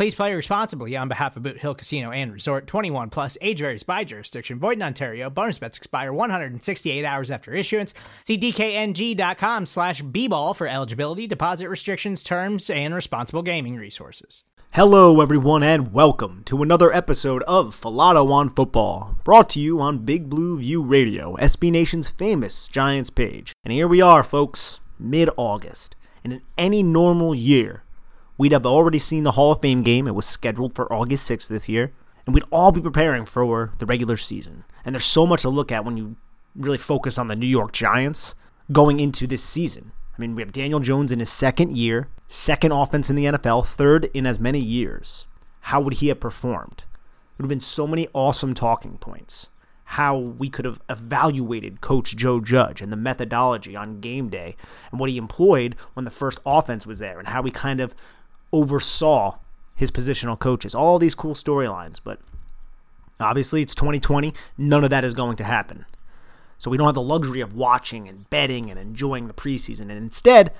Please play responsibly on behalf of Boot Hill Casino and Resort 21 plus age varies by jurisdiction. Void in Ontario. Bonus bets expire 168 hours after issuance. See DKNG.com slash B-ball for eligibility, deposit restrictions, terms, and responsible gaming resources. Hello, everyone, and welcome to another episode of Falato on Football, brought to you on Big Blue View Radio, SB Nation's famous Giants page. And here we are, folks, mid August. And in any normal year, we'd have already seen the Hall of Fame game. It was scheduled for August 6th this year. And we'd all be preparing for the regular season. And there's so much to look at when you really focus on the New York Giants going into this season. I mean, we have Daniel Jones in his second year, second offense in the NFL, third in as many years. How would he have performed? There would have been so many awesome talking points. How we could have evaluated Coach Joe Judge and the methodology on game day and what he employed when the first offense was there and how we kind of oversaw his positional coaches. All these cool storylines, but obviously it's 2020. None of that is going to happen. So we don't have the luxury of watching and betting and enjoying the preseason. And instead,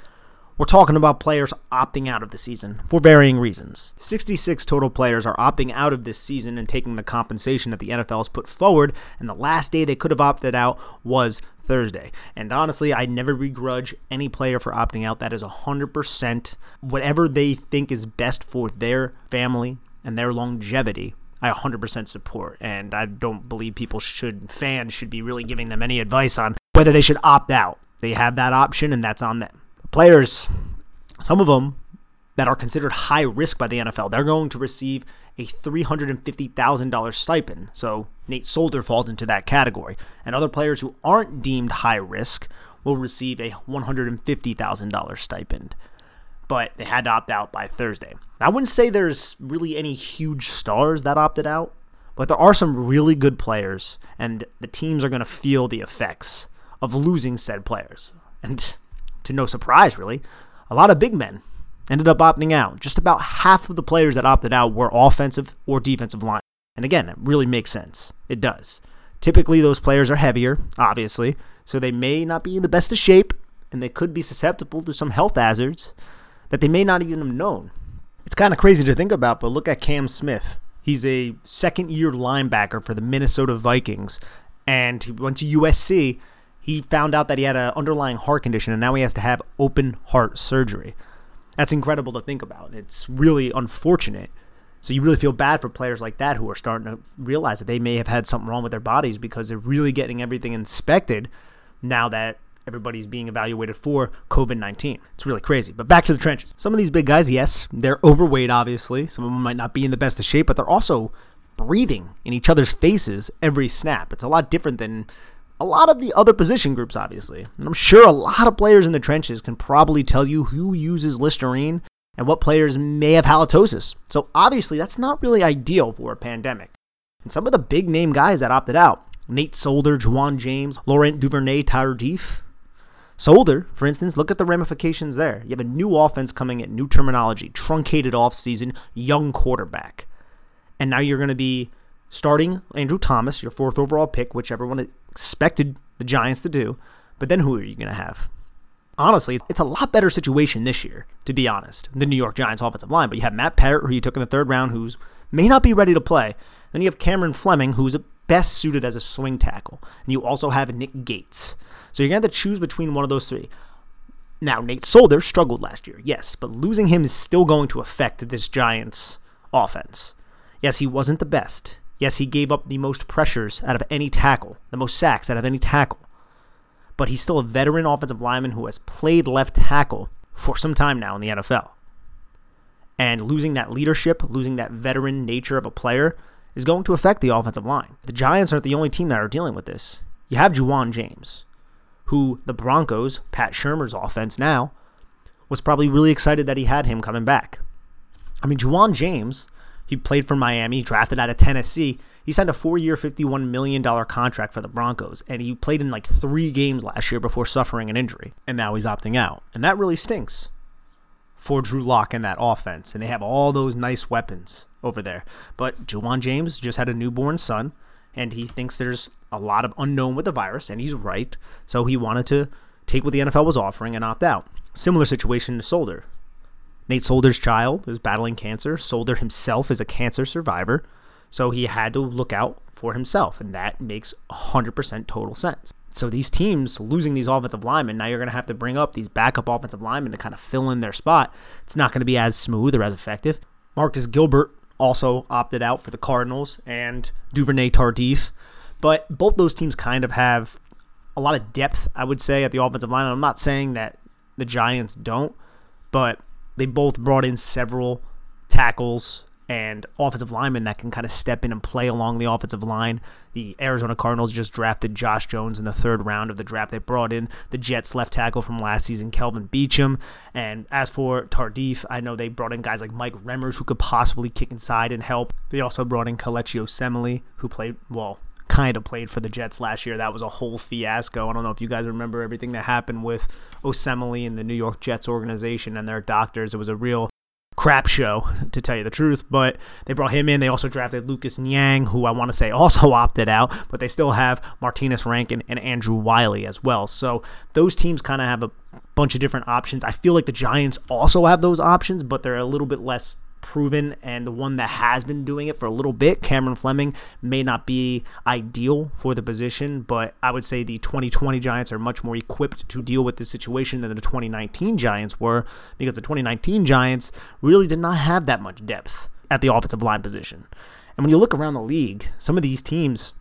we're talking about players opting out of the season for varying reasons. 66 total players are opting out of this season and taking the compensation that the NFL has put forward, and the last day they could have opted out was Thursday. And honestly, I never begrudge any player for opting out. That is 100% whatever they think is best for their family and their longevity. I 100% support, and I don't believe people should, fans should be really giving them any advice on whether they should opt out. They have that option, and that's on them. Players, some of them that are considered high risk by the NFL, they're going to receive a $350,000 stipend. So Nate Solder falls into that category. And other players who aren't deemed high risk will receive a $150,000 stipend. But they had to opt out by Thursday. I wouldn't say there's really any huge stars that opted out, but there are some really good players, and the teams are going to feel the effects of losing said players. And to no surprise, really, a lot of big men ended up opting out. Just about half of the players that opted out were offensive or defensive line. And again, it really makes sense. It does. Typically, those players are heavier, obviously, so they may not be in the best of shape, and they could be susceptible to some health hazards that they may not even have known. It's kind of crazy to think about, but look at Cam Smith. He's a second year linebacker for the Minnesota Vikings, and he went to USC. He found out that he had an underlying heart condition, and now he has to have open heart surgery. That's incredible to think about. It's really unfortunate. So you really feel bad for players like that who are starting to realize that they may have had something wrong with their bodies because they're really getting everything inspected now that everybody's being evaluated for COVID 19. It's really crazy. But back to the trenches. Some of these big guys, yes, they're overweight, obviously. Some of them might not be in the best of shape, but they're also breathing in each other's faces every snap. It's a lot different than a lot of the other position groups, obviously. And I'm sure a lot of players in the trenches can probably tell you who uses Listerine and what players may have halitosis. So obviously, that's not really ideal for a pandemic. And some of the big name guys that opted out Nate Solder, Ja'Wuan James, Laurent Duvernay Tardif. Solder, for instance, look at the ramifications there. You have a new offense coming in, new terminology, truncated offseason, young quarterback. And now you're going to be starting Andrew Thomas, your fourth overall pick, which everyone expected the Giants to do. But then who are you going to have? Honestly, it's a lot better situation this year, to be honest, the New York Giants offensive line. But you have Matt Peart, who you took in the third round, who's may not be ready to play. Then you have Cameron Fleming, who's best suited as a swing tackle. And you also have Nick Gates. So you're going to have to choose between one of those three. Now, Nate Solder struggled last year, yes, but losing him is still going to affect this Giants offense. Yes, he wasn't the best. Yes, he gave up the most pressures out of any tackle, the most sacks out of any tackle. but he's still a veteran offensive lineman who has played left tackle for some time now in the NFL. And losing that leadership, losing that veteran nature of a player is going to affect the offensive line. The Giants aren't the only team that are dealing with this. You have Ja'Wuan James, who the Broncos, Pat Shurmur's offense now, was probably really excited that he had him coming back. I mean, Ja'Wuan James, he played for Miami, drafted out of Tennessee. He signed a four year, $51 million contract for the Broncos, and he played in like three games last year before suffering an injury, and now he's opting out. And that really stinks for Drew Lock and that offense, and they have all those nice weapons over there. But Ja'Wuan James just had a newborn son, and he thinks there's a lot of unknown with the virus, and he's right. So he wanted to take what the NFL was offering and opt out. Similar situation to Solder. Nate Solder's child is battling cancer. Solder himself is a cancer survivor. So he had to look out for himself, and that makes 100% total sense. So these teams losing these offensive linemen, now you're going to have to bring up these backup offensive linemen to kind of fill in their spot. It's not going to be as smooth or as effective. Marcus Gilbert also opted out for the Cardinals and Duvernay Tardif. But both those teams kind of have a lot of depth, I would say, at the offensive line. And I'm not saying that the Giants don't, but they both brought in several tackles and offensive linemen that can kind of step in and play along the offensive line. The Arizona Cardinals just drafted Josh Jones in the third round of the draft. They brought in the Jets left tackle from last season, Kelvin Beachum. And as for Tardif, I know they brought in guys like Mike Remmers who could possibly kick inside and help. They also brought in Kelechi Osemele, who played, well, kind of played for the Jets last year. That was a whole fiasco. I don't know if you guys remember everything that happened with Osemele and the New York Jets organization and their doctors. It was a real crap show, to tell you the truth. But they brought him in. They also drafted Lucas Niang, who I want to say also opted out, but they still have Martinez Rankin and Andrew Wylie as well. So those teams kind of have a bunch of different options. I feel like the Giants also have those options, but they're a little bit less proven and the one that has been doing it for a little bit, Cameron Fleming, may not be ideal for the position, but I would say the 2020 Giants are much more equipped to deal with this situation than the 2019 Giants were because the 2019 Giants really did not have that much depth at the offensive line position. And when you look around the league, some of these teams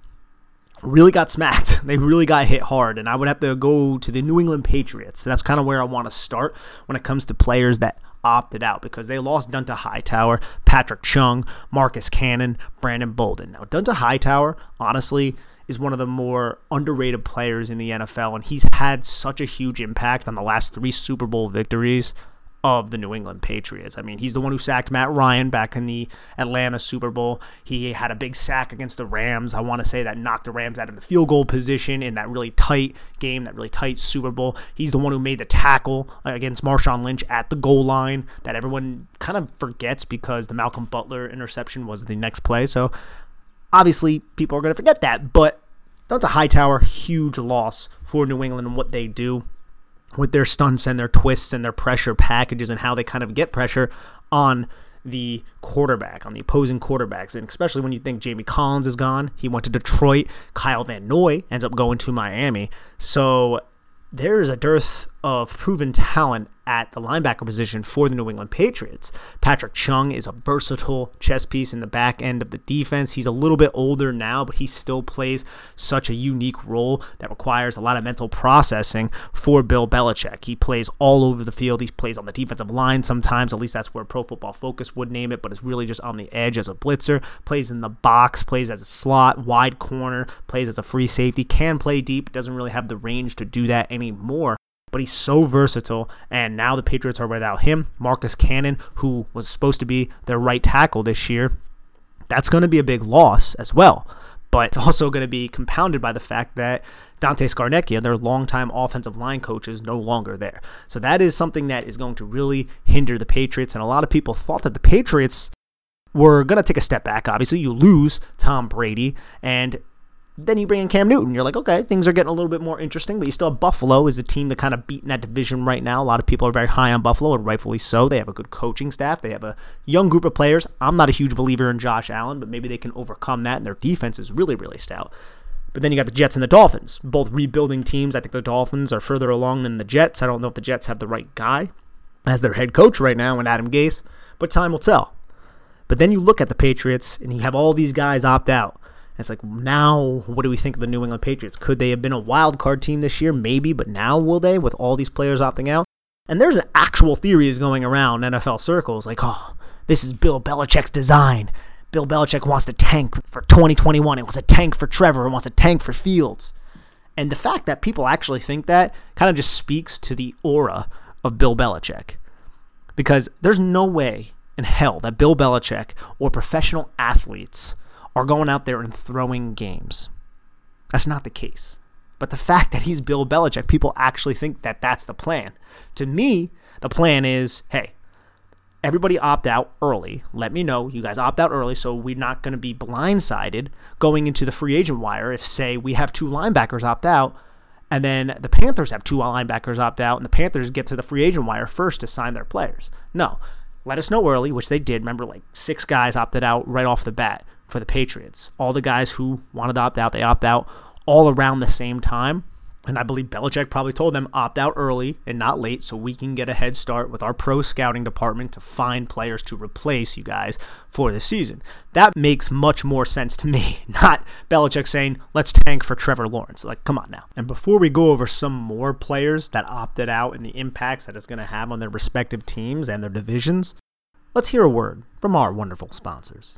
really got smacked. They really got hit hard. And I would have to go to the New England Patriots. That's kind of where I want to start when it comes to players that opted out because they lost Dont'a Hightower, Patrick Chung, Marcus Cannon, Brandon Bolden. Now, Dont'a Hightower, honestly, is one of the more underrated players in the NFL, and he's had such a huge impact on the last three Super Bowl victories of the New England Patriots. I mean, he's the one who sacked Matt Ryan back in the Atlanta Super Bowl. He had a big sack against the Rams. I want to say that knocked the Rams out of the field goal position in that really tight game, that really tight Super Bowl. He's the one who made the tackle against Marshawn Lynch at the goal line that everyone kind of forgets because the Malcolm Butler interception was the next play. So obviously, people are going to forget that, but that's a Hightower, huge loss for New England and what they do with their stunts and their twists and their pressure packages and how they kind of get pressure on the quarterback, on the opposing quarterbacks. And especially when you think Jamie Collins is gone, he went to Detroit. Kyle Van Noy ends up going to Miami. So there's a dearth of proven talent at the linebacker position for the New England Patriots. Patrick Chung is a versatile chess piece in the back end of the defense. He's a little bit older now, but he still plays such a unique role that requires a lot of mental processing for Bill Belichick. He plays all over the field. He plays on the defensive line sometimes, at least that's where Pro Football Focus would name it, but it's really just on the edge as a blitzer, plays in the box, plays as a slot, wide corner, plays as a free safety, can play deep, doesn't really have the range to do that anymore but he's so versatile. And now the Patriots are without him. Marcus Cannon, who was supposed to be their right tackle this year, that's going to be a big loss as well. But it's also going to be compounded by the fact that Dante Scarnecchia, their longtime offensive line coach, is no longer there. So that is something that is going to really hinder the Patriots. And a lot of people thought that the Patriots were going to take a step back. Obviously, you lose Tom Brady, and then you bring in Cam Newton. You're like, okay, things are getting a little bit more interesting, but you still have Buffalo is a team that kind of beat in that division right now. A lot of people are very high on Buffalo, and rightfully so. They have a good coaching staff. They have a young group of players. I'm not a huge believer in Josh Allen, but maybe they can overcome that, and their defense is really, really stout. But then you got the Jets and the Dolphins, both rebuilding teams. I think the Dolphins are further along than the Jets. I don't know if the Jets have the right guy as their head coach right now, and Adam Gase, but time will tell. But then you look at the Patriots, and you have all these guys opt out. It's like now, what do we think of the New England Patriots? Could they have been a wild card team this year? Maybe, but now will they with all these players opting out? And there's an actual theories going around NFL circles like, oh, this is Bill Belichick's design. Bill Belichick wants to tank for 2021. It was a tank for Trevor. It wants a tank for Fields. And the fact that people actually think that kind of just speaks to the aura of Bill Belichick. Because there's no way in hell that Bill Belichick or professional athletes are going out there and throwing games. That's not the case. But the fact that he's Bill Belichick, people actually think that that's the plan. To me, the plan is hey, everybody opt out early. Let me know. You guys opt out early so we're not going to be blindsided going into the free agent wire if, say, we have two linebackers opt out and then the Panthers have two linebackers opt out and the Panthers get to the free agent wire first to sign their players. No. Let us know early, which they did. Remember, like six guys opted out right off the bat for the Patriots. All the guys who wanted to opt out, they opt out all around the same time. And I believe Belichick probably told them opt out early and not late so we can get a head start with our pro scouting department to find players to replace you guys for the season. That makes much more sense to me, not Belichick saying, let's tank for Trevor Lawrence. Like, come on now. And before we go over some more players that opted out and the impacts that it's going to have on their respective teams and their divisions, let's hear a word from our wonderful sponsors.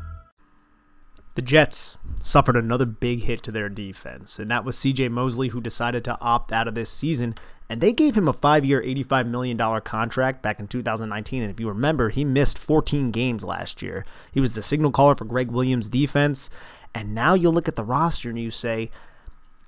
The Jets suffered another big hit to their defense, and that was CJ Mosley, who decided to opt out of this season. And they gave him a five year, $85 million contract back in 2019. And if you remember, he missed 14 games last year. He was the signal caller for Gregg Williams' defense. And now you look at the roster and you say,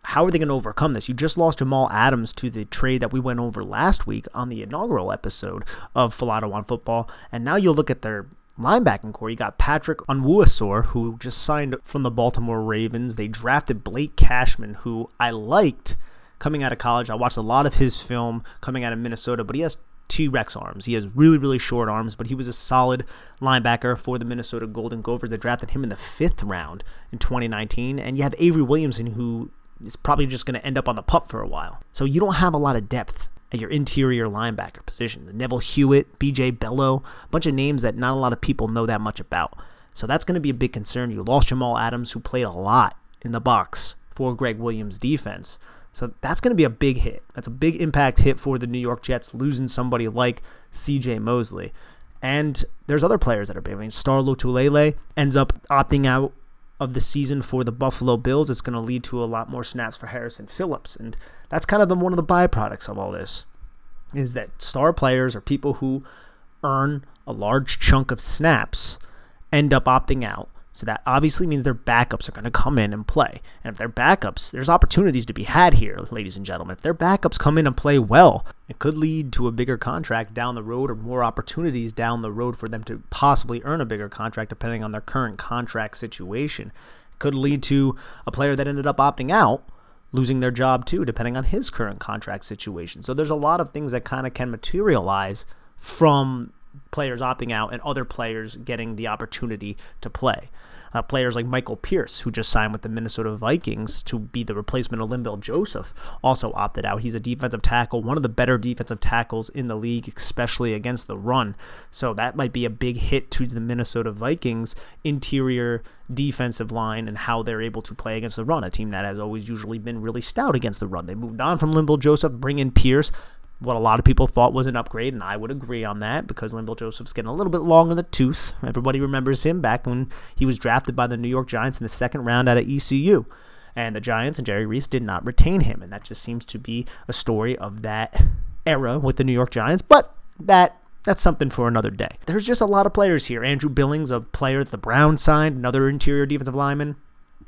how are they going to overcome this? You just lost Jamal Adams to the trade that we went over last week on the inaugural episode of Falato on Football. And now you look at their linebacking corps. You got Patrick Onwuasor, who just signed from the Baltimore Ravens. They drafted Blake Cashman, who I liked coming out of college. I watched a lot of his film coming out of Minnesota, but he has T Rex arms. He has really, really short arms, but he was a solid linebacker for the Minnesota Golden Gophers. They drafted him in the fifth round in 2019. And you have Avery Williamson, who is probably just going to end up on the pup for a while. So you don't have a lot of depth at your interior linebacker position. Neville Hewitt, BJ Bello, a bunch of names that not a lot of people know that much about. So that's going to be a big concern. You lost Jamal Adams, who played a lot in the box for Gregg Williams' defense. So that's going to be a big hit. That's a big impact hit for the New York Jets, losing somebody like CJ Mosley. And there's other players that are big. I mean, Star Lotulelei ends up opting out of the season for the Buffalo Bills. It's going to lead to a lot more snaps for Harrison Phillips. And that's kind of the, one of the byproducts of all this is that star players or people who earn a large chunk of snaps end up opting out. So that obviously means their backups are going to come in and play. And if their backups, there's opportunities to be had here, ladies and gentlemen. If their backups come in and play well, it could lead to a bigger contract down the road or more opportunities down the road for them to possibly earn a bigger contract depending on their current contract situation. It could lead to a player that ended up opting out losing their job too, depending on his current contract situation. So there's a lot of things that kind of can materialize from players opting out and other players getting the opportunity to play. Uh, players like Michael Pierce, who just signed with the Minnesota Vikings to be the replacement of Linval Joseph, also opted out. He's a defensive tackle, one of the better defensive tackles in the league, especially against the run. So that might be a big hit to the Minnesota Vikings interior defensive line and how they're able to play against the run. A team that has always usually been really stout against the run. They moved on from Linval Joseph, bring in Pierce what a lot of people thought was an upgrade, and I would agree on that because Linval Joseph's getting a little bit long in the tooth. Everybody remembers him back when he was drafted by the New York Giants in the second round out of ECU. And the Giants and Jerry Reese did not retain him, and that just seems to be a story of that era with the New York Giants. But that that's something for another day. There's just a lot of players here. Andrew Billings, a player that the Browns signed, another interior defensive lineman,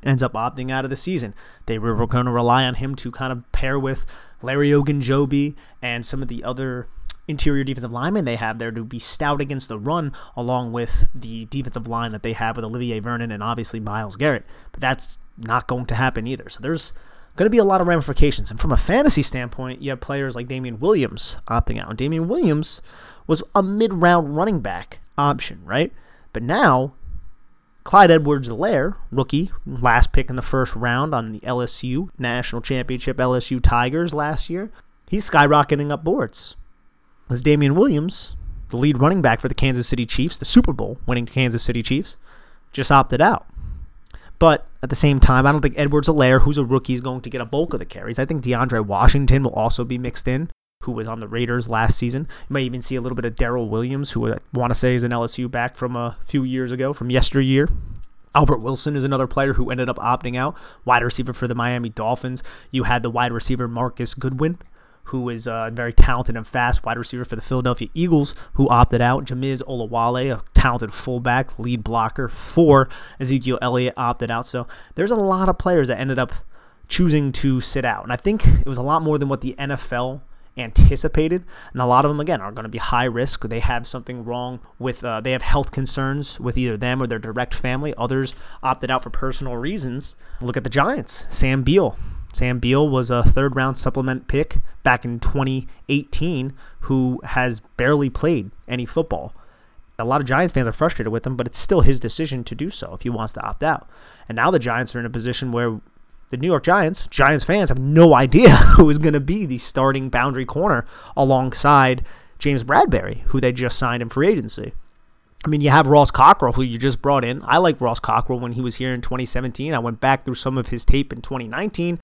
ends up opting out of the season. They were going to rely on him to kind of pair with Larry Ogunjobi and some of the other interior defensive lineman they have there to be stout against the run, along with the defensive line that they have with Olivier Vernon and obviously Myles Garrett. But that's not going to happen either. So there's going to be a lot of ramifications. And from a fantasy standpoint, you have players like Damien Williams opting out. And Damien Williams was a mid round running back option, right? But now, Clyde Edwards Helaire, rookie, last pick in the first round on the LSU National Championship LSU Tigers last year, he's skyrocketing up boards. As Damien Williams, the lead running back for the Kansas City Chiefs, the Super Bowl winning Kansas City Chiefs, just opted out. But at the same time, I don't think Edwards Helaire, who's a rookie, is going to get a bulk of the carries. I think DeAndre Washington will also be mixed in, who was on the Raiders last season. You might even see a little bit of Darrel Williams, who I want to say is an LSU back from a few years ago, from yesteryear. Albert Wilson is another player who ended up opting out, wide receiver for the Miami Dolphins. You had the wide receiver Marquise Goodwin, who is a very talented and fast wide receiver for the Philadelphia Eagles, who opted out. Jamize Olawale, a talented fullback, lead blocker for Ezekiel Elliott, opted out. So there's a lot of players that ended up choosing to sit out. And I think it was a lot more than what the NFL anticipated. And a lot of them, again, are going to be high risk. They have something wrong with, uh, they have health concerns with either them or their direct family. Others opted out for personal reasons. Look at the Giants. Sam Beal Sam Beal was a third round supplement pick back in 2018 who has barely played any football. A lot of Giants fans are frustrated with him, but it's still his decision to do so if he wants to opt out. And now the Giants are in a position where the New York Giants, Giants fans have no idea who is going to be the starting boundary corner alongside James Bradberry, who they just signed in free agency. I mean, you have Ross Cockrell, who you just brought in. I like Ross Cockrell when he was here in 2017. I went back through some of his tape in 2019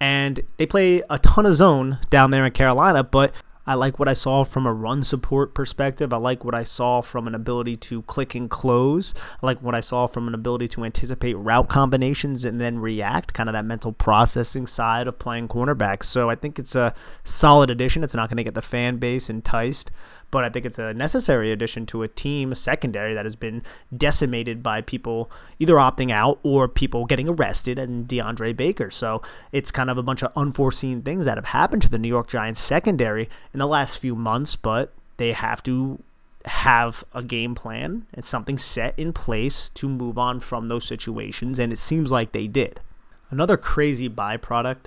and they play a ton of zone down there in Carolina, but I like what I saw from a run support perspective. I like what I saw from an ability to click and close. I like what I saw from an ability to anticipate route combinations and then react, kind of that mental processing side of playing cornerback. So I think it's a solid addition. It's not going to get the fan base enticed, but I think it's a necessary addition to a team, a secondary that has been decimated by people either opting out or people getting arrested and DeAndre Baker. So it's kind of a bunch of unforeseen things that have happened to the New York Giants secondary in the last few months, but they have to have a game plan and something set in place to move on from those situations, and it seems like they did. Another crazy byproduct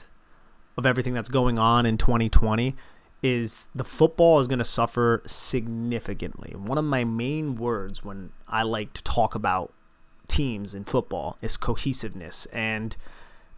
of everything that's going on in 2020 is the football is going to suffer significantly. One of my main words when I like to talk about teams in football is cohesiveness and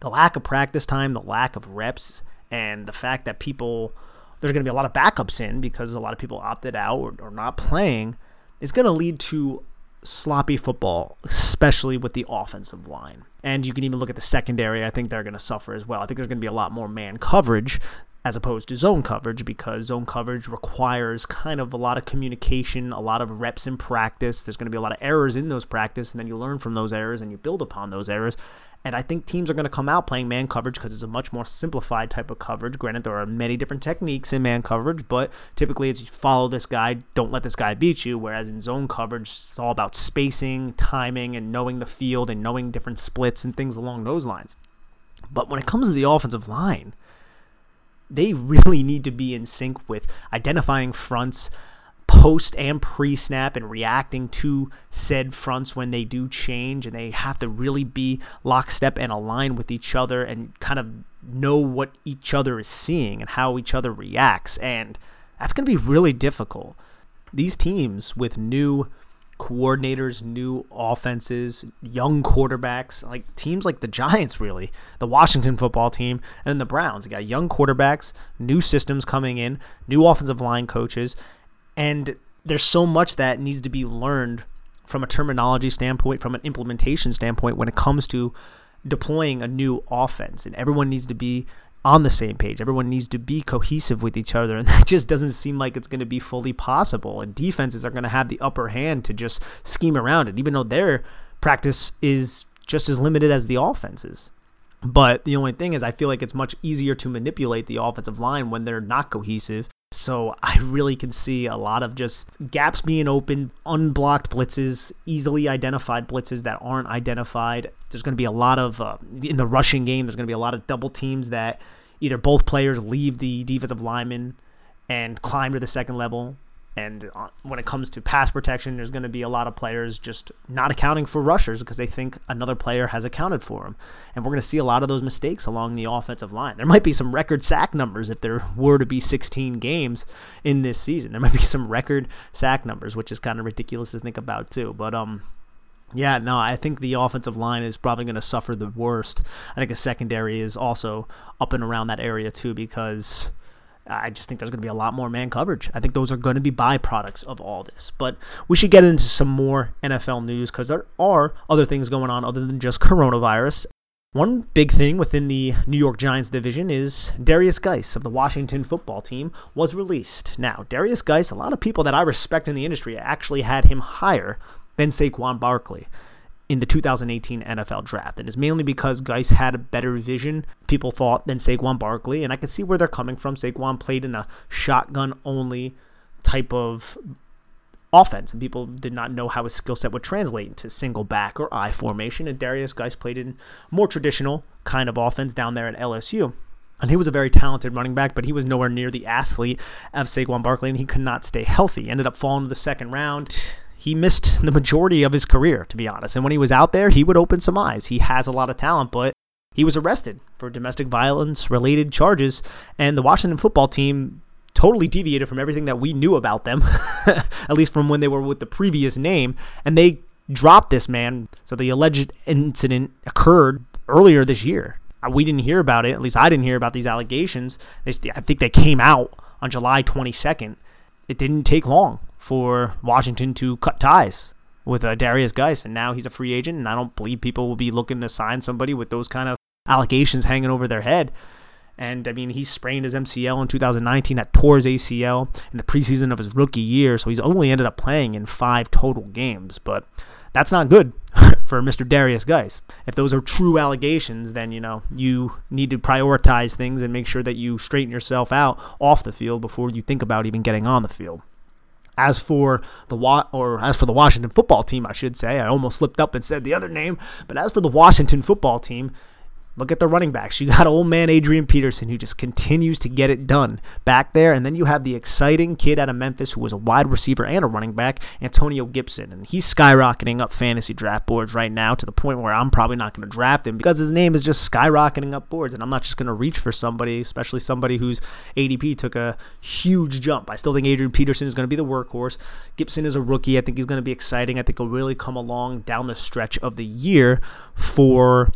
the lack of practice time, the lack of reps, and the fact that people there's going to be a lot of backups in because a lot of people opted out or, or not playing is going to lead to sloppy football, especially with the offensive line. And you can even look at the secondary. I think they're going to suffer as well. I think there's going to be a lot more man coverage as opposed to zone coverage because zone coverage requires kind of a lot of communication, a lot of reps in practice. There's going to be a lot of errors in those practice, and then you learn from those errors and you build upon those errors. And I think teams are going to come out playing man coverage because it's a much more simplified type of coverage. Granted, there are many different techniques in man coverage, but typically it's follow this guy, don't let this guy beat you. Whereas in zone coverage, it's all about spacing, timing, and knowing the field and knowing different splits and things along those lines. But when it comes to the offensive line, they really need to be in sync with identifying fronts post and pre snap and reacting to said fronts when they do change and they have to really be lockstep and aligned with each other and kind of know what each other is seeing and how each other reacts and that's going to be really difficult. These teams with new coordinators, new offenses, young quarterbacks, like teams like the Giants, really, the Washington football team, and the Browns. They got young quarterbacks, new systems coming in, new offensive line coaches, and there's so much that needs to be learned from a terminology standpoint, from an implementation standpoint, when it comes to deploying a new offense. And everyone needs to be on the same page. Everyone needs to be cohesive with each other, and that just doesn't seem like it's going to be fully possible. And defenses are going to have the upper hand to just scheme around it, even though their practice is just as limited as the offenses. But the only thing is, I feel like it's much easier to manipulate the offensive line when they're not cohesive. So I really can see a lot of just gaps being open, unblocked blitzes, easily identified blitzes that aren't identified. There's going to be a lot of uh, in the rushing game. There's going to be a lot of double teams that either both players leave the defensive lineman and climb to the second level. And when it comes to pass protection, there's going to be a lot of players just not accounting for rushers because they think another player has accounted for them. And we're going to see a lot of those mistakes along the offensive line. There might be some record sack numbers if there were to be 16 games in this season. There might be some record sack numbers, which is kind of ridiculous to think about too. But um, yeah, no, I think the offensive line is probably going to suffer the worst. I think the secondary is also up and around that area too because I just think there's going to be a lot more man coverage. I think those are going to be byproducts of all this. But we should get into some more NFL news because there are other things going on other than just coronavirus. One big thing within the New York Giants division is Derrius Guice of the Washington football team was released. Now, Derrius Guice, a lot of people that I respect in the industry actually had him higher than Saquon Barkley in the 2018 NFL draft. And it's mainly because Guice had a better vision, people thought, than Saquon Barkley. And I can see where they're coming from. Saquon played in a shotgun only type of offense, and people did not know how his skill set would translate into single back or I formation. And Derrius Guice played in more traditional kind of offense down there at LSU. And he was a very talented running back, but he was nowhere near the athlete of Saquon Barkley, and he could not stay healthy. He ended up falling to the second round he missed the majority of his career, to be honest. And when he was out there, he would open some eyes. He has a lot of talent, but he was arrested for domestic violence related charges. And the Washington football team totally deviated from everything that we knew about them, at least from when they were with the previous name. And they dropped this man. So the alleged incident occurred earlier this year. Uh, we didn't hear about it. At least I didn't hear about these allegations. I think they came out on July 22nd. It didn't take long for Washington to cut ties with uh, Derrius Guice, and now he's a free agent, and I don't believe people will be looking to sign somebody with those kind of allegations hanging over their head. And I mean, he sprained his MCL in 2019 at tore his ACL in the preseason of his rookie year, so he's only ended up playing in five total games. But that's not good for Mr. Derrius Guice. If those are true allegations, then you know you need to prioritize things and make sure that you straighten yourself out off the field before you think about even getting on the field. As for the or as for the Washington football team, I should say, I almost slipped up and said the other name, but as for the Washington football team, Look at the running backs. You got old man Adrian Peterson who just continues to get it done back there. And then you have the exciting kid out of Memphis who was a wide receiver and a running back, Antonio Gibson. And he's skyrocketing up fantasy draft boards right now to the point where I'm probably not going to draft him because his name is just skyrocketing up boards. And I'm not just going to reach for somebody, especially somebody whose ADP took a huge jump. I still think Adrian Peterson is going to be the workhorse. Gibson is a rookie. I think he's going to be exciting. I think he'll really come along down the stretch of the year for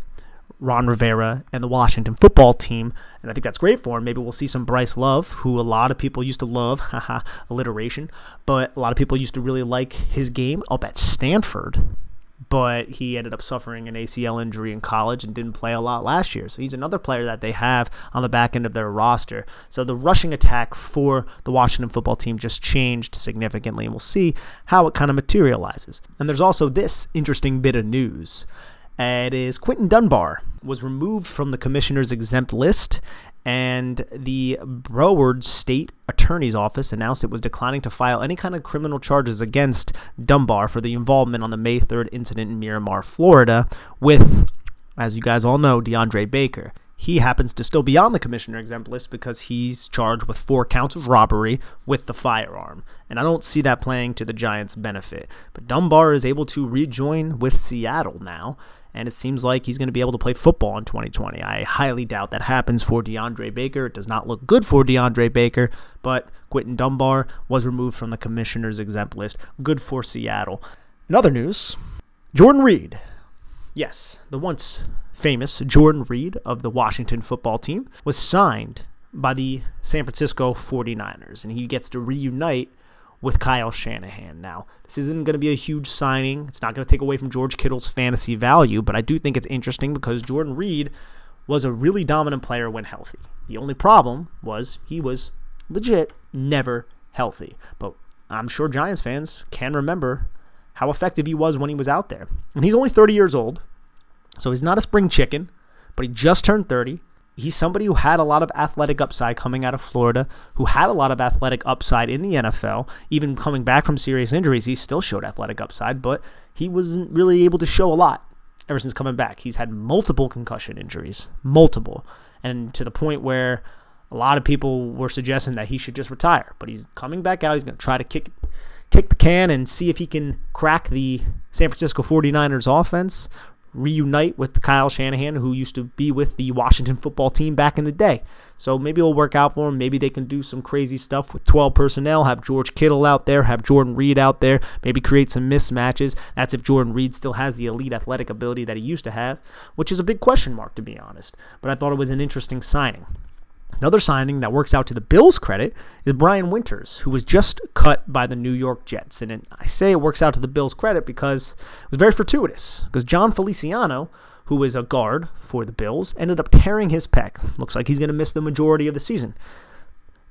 Ron Rivera and the Washington football team. And I think that's great for him. Maybe we'll see some Bryce Love, who a lot of people used to love, haha, alliteration, but a lot of people used to really like his game up at Stanford. But he ended up suffering an ACL injury in college and didn't play a lot last year. So he's another player that they have on the back end of their roster. So the rushing attack for the Washington football team just changed significantly, and we'll see how it kind of materializes. And there's also this interesting bit of news. It is Quinton Dunbar was removed from the commissioner's exempt list, and the Broward State Attorney's Office announced it was declining to file any kind of criminal charges against Dunbar for the involvement on the May 3rd incident in Miramar, Florida, with, as you guys all know, DeAndre Baker. He happens to still be on the commissioner exempt list because he's charged with four counts of robbery with the firearm. And I don't see that playing to the Giants' benefit. But Dunbar is able to rejoin with Seattle now and it seems like he's going to be able to play football in 2020. I highly doubt that happens for DeAndre Baker. It does not look good for DeAndre Baker, but Quinton Dunbar was removed from the commissioner's exempt list. Good for Seattle. In other news, Jordan Reed. Yes, the once famous Jordan Reed of the Washington football team was signed by the San Francisco 49ers, and he gets to reunite with Kyle Shanahan. Now, this isn't going to be a huge signing. It's not going to take away from George Kittle's fantasy value, but I do think it's interesting because Jordan Reed was a really dominant player when healthy. The only problem was he was legit never healthy. But I'm sure Giants fans can remember how effective he was when he was out there. And he's only 30 years old, so he's not a spring chicken, but he just turned 30 he's somebody who had a lot of athletic upside coming out of Florida, who had a lot of athletic upside in the NFL. Even coming back from serious injuries, he still showed athletic upside, but he wasn't really able to show a lot ever since coming back. He's had multiple concussion injuries, multiple, and to the point where a lot of people were suggesting that he should just retire, but he's coming back out. He's going to try to kick kick the can and see if he can crack the San Francisco 49ers offense, reunite with Kyle Shanahan, who used to be with the Washington football team back in the day. So maybe it'll work out for him. Maybe they can do some crazy stuff with 12 personnel, have George Kittle out there, have Jordan Reed out there, maybe create some mismatches. That's if Jordan Reed still has the elite athletic ability that he used to have, which is a big question mark, to be honest. But I thought it was an interesting signing. Another signing that works out to the Bills' credit is Brian Winters, who was just cut by the New York Jets. And I say it works out to the Bills' credit because it was very fortuitous. Because Jon Feliciano, who is a guard for the Bills, ended up tearing his pec. Looks like he's going to miss the majority of the season.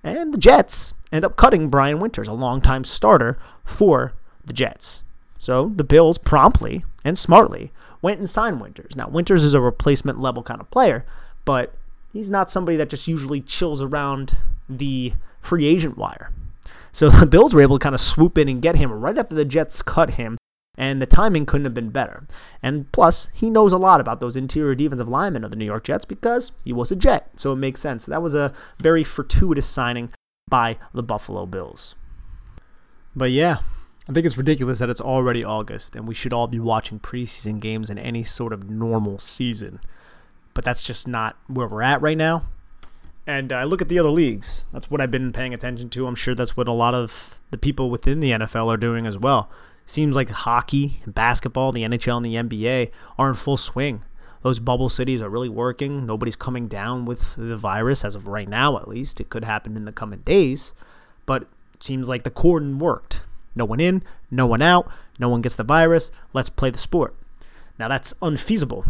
And the Jets end up cutting Brian Winters, a longtime starter for the Jets. So the Bills promptly and smartly went and signed Winters. Now, Winters is a replacement level kind of player, but he's not somebody that just usually chills around the free agent wire. So the Bills were able to kind of swoop in and get him right after the Jets cut him, and the timing couldn't have been better. And plus, he knows a lot about those interior defensive linemen of the New York Jets because he was a Jet, so it makes sense. That was a very fortuitous signing by the Buffalo Bills. But yeah, I think it's ridiculous that it's already August and we should all be watching preseason games in any sort of normal season but that's just not where we're at right now. And I look at the other leagues. That's what I've been paying attention to. I'm sure that's what a lot of the people within the NFL are doing as well. Seems like hockey and basketball, the NHL and the NBA are in full swing. Those bubble cities are really working. Nobody's coming down with the virus as of right now, at least. It could happen in the coming days, but seems like the cordon worked. No one in, no one out, no one gets the virus. Let's play the sport. Now that's unfeasible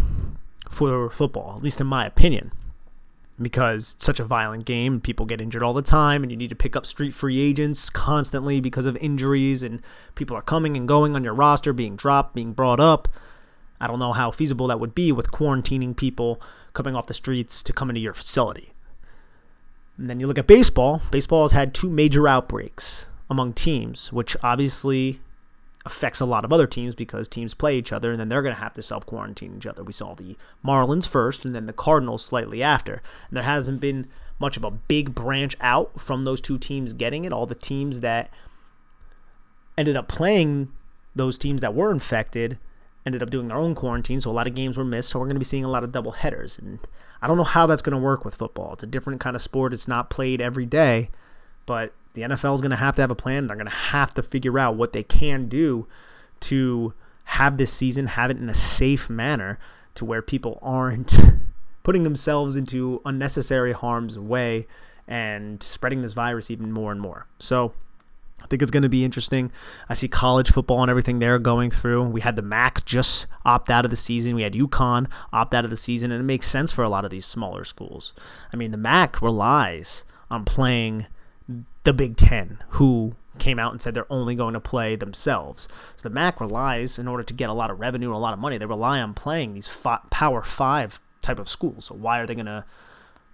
for football, at least in my opinion, because it's such a violent game. People get injured all the time, and you need to pick up street free agents constantly because of injuries, and people are coming and going on your roster, being dropped, being brought up. I don't know how feasible that would be with quarantining people coming off the streets to come into your facility. And then you look at baseball. Baseball has had two major outbreaks among teams, which obviously affects a lot of other teams because teams play each other and then they're going to have to self quarantine each other. We saw the Marlins first and then the Cardinals slightly after. And there hasn't been much of a big branch out from those two teams getting it. All the teams that ended up playing those teams that were infected ended up doing their own quarantine, so a lot of games were missed. So we're going to be seeing a lot of double headers, and I don't know how that's going to work with football. It's a different kind of sport. It's not played every day, but the NFL is going to have to have a plan. They're going to have to figure out what they can do to have this season, have it in a safe manner to where people aren't putting themselves into unnecessary harm's way and spreading this virus even more and more. So, I think it's going to be interesting. I see college football and everything they're going through. We had the MAC just opt out of the season. We had UConn opt out of the season, and it makes sense for a lot of these smaller schools. I mean, the MAC relies on playing the Big Ten, who came out and said they're only going to play themselves. So the MAC relies, in order to get a lot of revenue and a lot of money, they rely on playing these Power Five type of schools. So why are they going to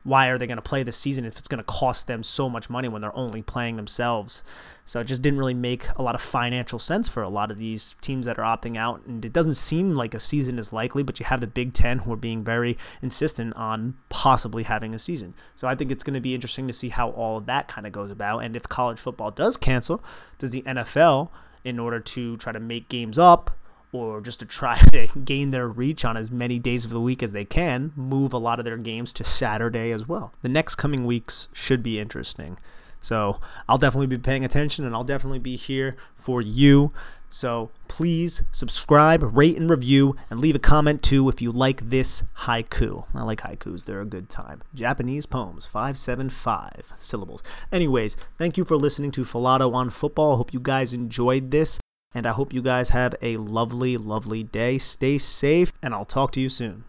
why are they going to play this season if it's going to cost them so much money when they're only playing themselves? So it just didn't really make a lot of financial sense for a lot of these teams that are opting out. And it doesn't seem like a season is likely, but you have the Big Ten who are being very insistent on possibly having a season. So I think it's going to be interesting to see how all of that kind of goes about. And if college football does cancel, does the NFL, in order to try to make games up, or just to try to gain their reach on as many days of the week as they can, move a lot of their games to Saturday as well. The next coming weeks should be interesting. So I'll definitely be paying attention and I'll definitely be here for you. So please subscribe, rate, and review, and leave a comment too if you like this haiku. I like haikus, they're a good time. Japanese poems, 575 syllables. Anyways, thank you for listening to Falato on Football. Hope you guys enjoyed this. And I hope you guys have a lovely, lovely day. Stay safe, and I'll talk to you soon.